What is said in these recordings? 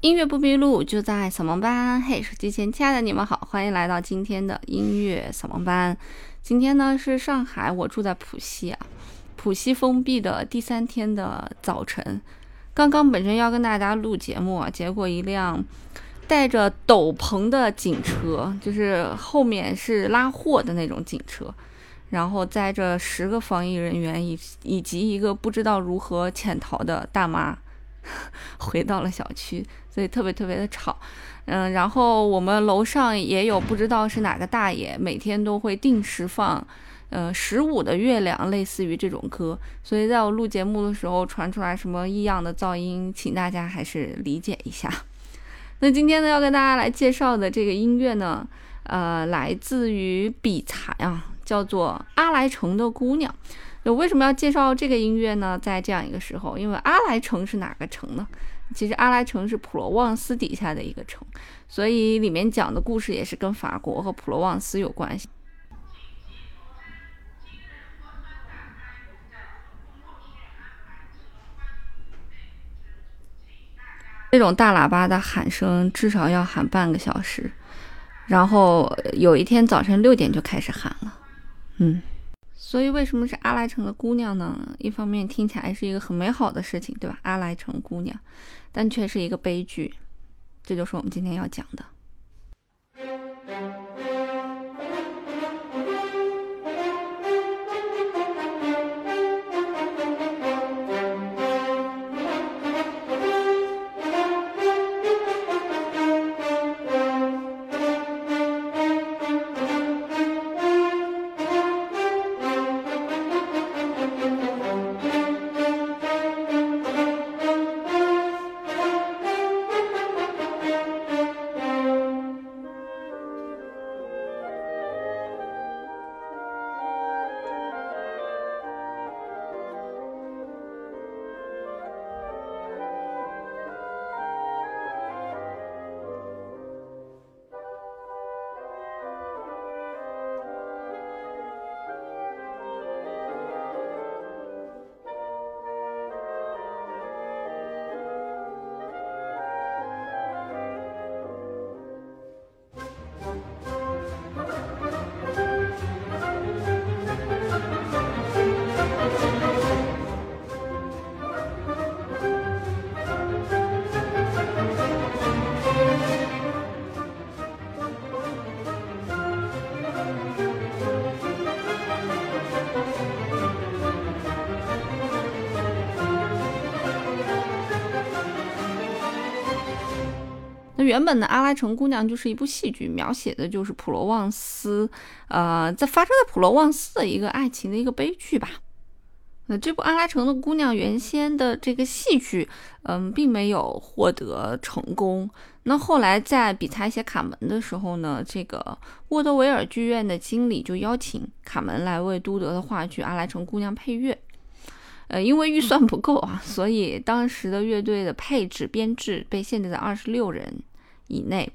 音乐不迷路，就在扫盲班。嘿，手机前亲爱的你们好，欢迎来到今天的音乐扫盲班。今天呢是上海，我住在浦西啊。浦西封闭的第三天的早晨，刚刚本身要跟大家录节目啊，结果一辆带着斗篷的警车，就是后面是拉货的那种警车。然后载着十个防疫人员以以及一个不知道如何潜逃的大妈，回到了小区，所以特别特别的吵。嗯，然后我们楼上也有不知道是哪个大爷，每天都会定时放，呃，十五的月亮，类似于这种歌。所以在我录节目的时候传出来什么异样的噪音，请大家还是理解一下。那今天呢，要跟大家来介绍的这个音乐呢，呃，来自于比才啊。叫做阿莱城的姑娘，我为什么要介绍这个音乐呢？在这样一个时候，因为阿莱城是哪个城呢？其实阿莱城是普罗旺斯底下的一个城，所以里面讲的故事也是跟法国和普罗旺斯有关系。这种大喇叭的喊声至少要喊半个小时，然后有一天早晨六点就开始喊了。嗯，所以为什么是阿莱城的姑娘呢？一方面听起来是一个很美好的事情，对吧？阿莱城姑娘，但却是一个悲剧。这就是我们今天要讲的。那原本的《阿拉城姑娘》就是一部戏剧，描写的就是普罗旺斯，呃，在发生在普罗旺斯的一个爱情的一个悲剧吧。那这部《阿拉城的姑娘》原先的这个戏剧，嗯，并没有获得成功。那后来在比才写《卡门》的时候呢，这个沃德维尔剧院的经理就邀请卡门来为都德的话剧《阿拉城姑娘》配乐。呃，因为预算不够啊，所以当时的乐队的配置编制被限制在二十六人。以内，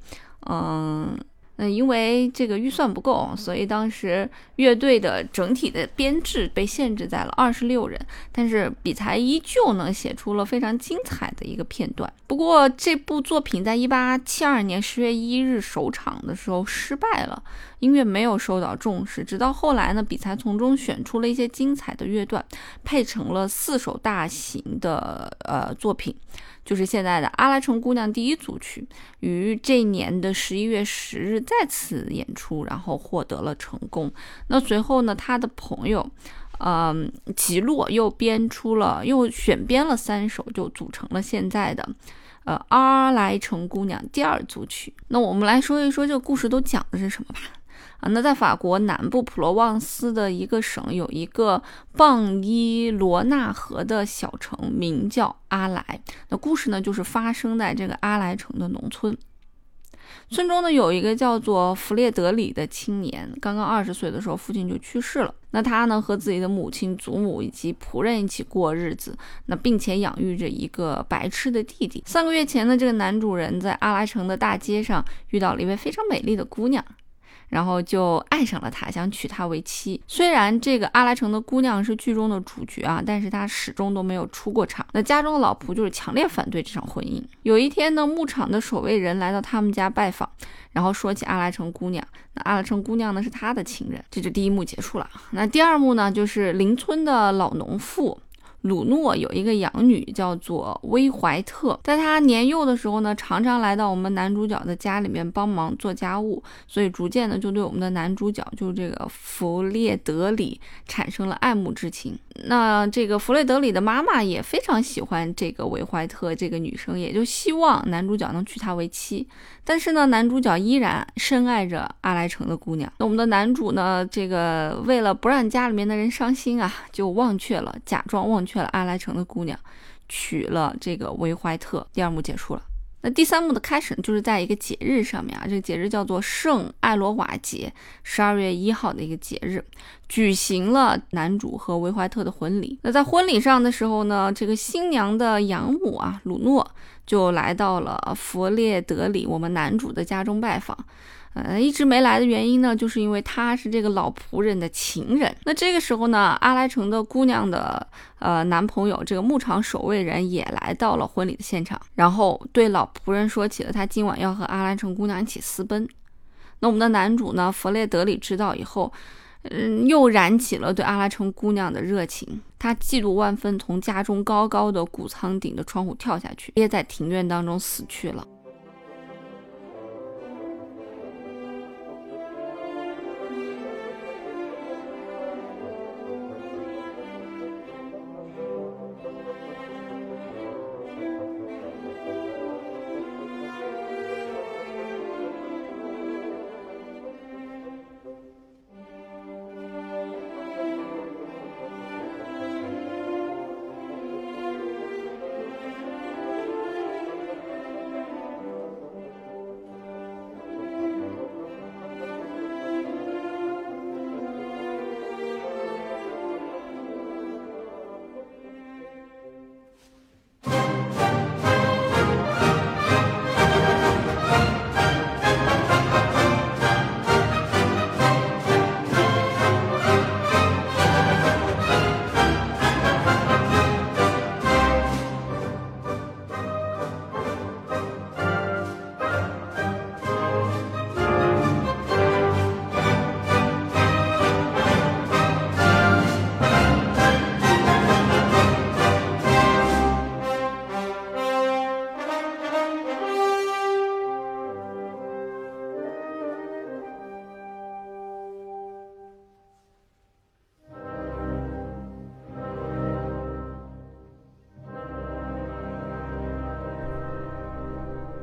嗯，那因为这个预算不够，所以当时乐队的整体的编制被限制在了二十六人。但是比才依旧能写出了非常精彩的一个片段。不过这部作品在一八七二年十月一日首场的时候失败了，音乐没有受到重视。直到后来呢，比才从中选出了一些精彩的乐段，配成了四首大型的呃作品。就是现在的《阿拉城姑娘》第一组曲，于这年的十一月十日再次演出，然后获得了成功。那随后呢，他的朋友，嗯，吉洛又编出了，又选编了三首，就组成了现在的，呃，《阿莱城姑娘》第二组曲。那我们来说一说这个故事都讲的是什么吧。啊，那在法国南部普罗旺斯的一个省，有一个傍伊罗纳河的小城，名叫阿莱。那故事呢，就是发生在这个阿莱城的农村。村中呢，有一个叫做弗列德里的青年，刚刚二十岁的时候，父亲就去世了。那他呢，和自己的母亲、祖母以及仆人一起过日子，那并且养育着一个白痴的弟弟。三个月前呢，这个男主人在阿莱城的大街上遇到了一位非常美丽的姑娘。然后就爱上了他，想娶她为妻。虽然这个阿拉城的姑娘是剧中的主角啊，但是她始终都没有出过场。那家中的老仆就是强烈反对这场婚姻。有一天呢，牧场的守卫人来到他们家拜访，然后说起阿拉城姑娘。那阿拉城姑娘呢是他的情人。这就第一幕结束了。那第二幕呢，就是邻村的老农妇。鲁诺有一个养女叫做威怀特，在她年幼的时候呢，常常来到我们男主角的家里面帮忙做家务，所以逐渐的就对我们的男主角，就是这个弗列德里产生了爱慕之情。那这个弗雷德里的妈妈也非常喜欢这个维怀特这个女生，也就希望男主角能娶她为妻。但是呢，男主角依然深爱着阿莱城的姑娘。那我们的男主呢，这个为了不让家里面的人伤心啊，就忘却了，假装忘却了阿莱城的姑娘，娶了这个维怀特。第二幕结束了。那第三幕的开始呢，就是在一个节日上面啊，这个节日叫做圣艾罗瓦节，十二月一号的一个节日，举行了男主和维怀特的婚礼。那在婚礼上的时候呢，这个新娘的养母啊，鲁诺就来到了弗列德里我们男主的家中拜访。呃，一直没来的原因呢，就是因为他是这个老仆人的情人。那这个时候呢，阿莱城的姑娘的呃男朋友，这个牧场守卫人也来到了婚礼的现场，然后对老仆人说起了他今晚要和阿莱城姑娘一起私奔。那我们的男主呢，弗列德里知道以后，嗯，又燃起了对阿拉城姑娘的热情，他嫉妒万分，从家中高高的谷仓顶的窗户跳下去，憋在庭院当中死去了。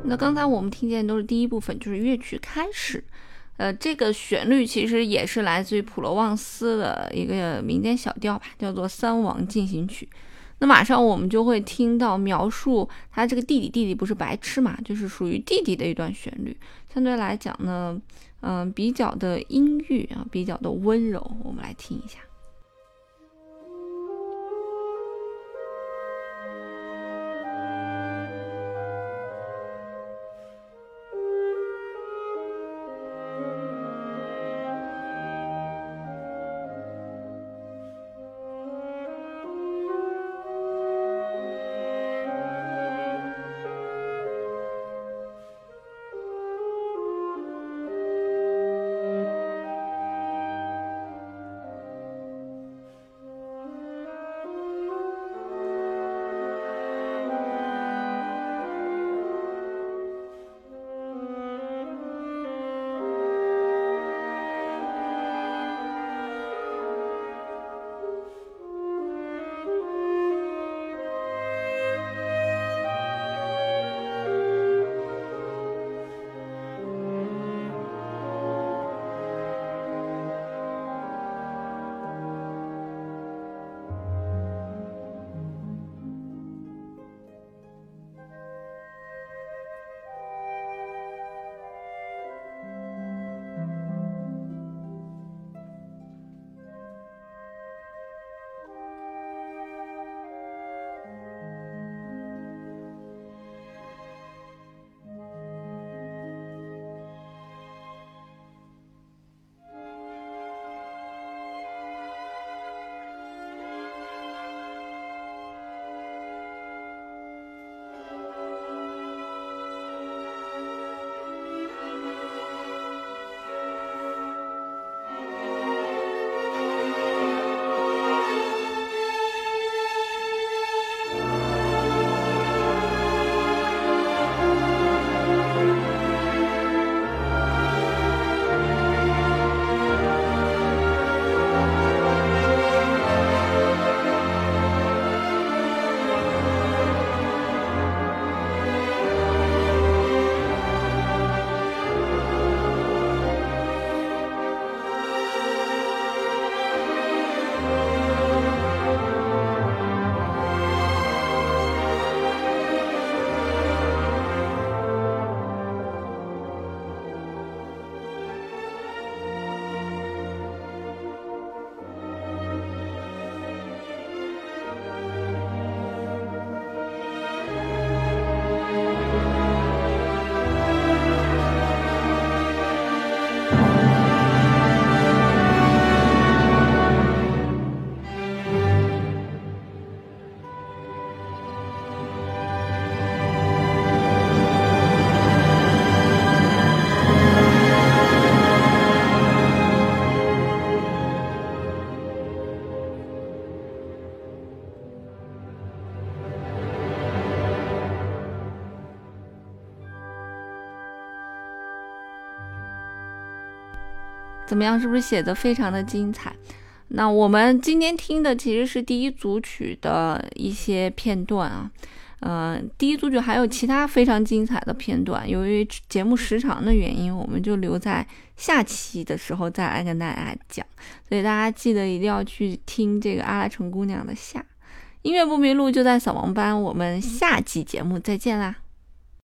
那刚才我们听见都是第一部分，就是乐曲开始，呃，这个旋律其实也是来自于普罗旺斯的一个民间小调吧，叫做《三王进行曲》。那马上我们就会听到描述他这个弟弟，弟弟不是白痴嘛，就是属于弟弟的一段旋律，相对来讲呢，嗯，比较的阴郁啊，比较的温柔，我们来听一下。怎么样？是不是写的非常的精彩？那我们今天听的其实是第一组曲的一些片段啊，呃，第一组曲还有其他非常精彩的片段。由于节目时长的原因，我们就留在下期的时候再来跟大家讲。所以大家记得一定要去听这个阿拉城姑娘的下音乐不迷路，就在扫盲班。我们下期节目再见啦！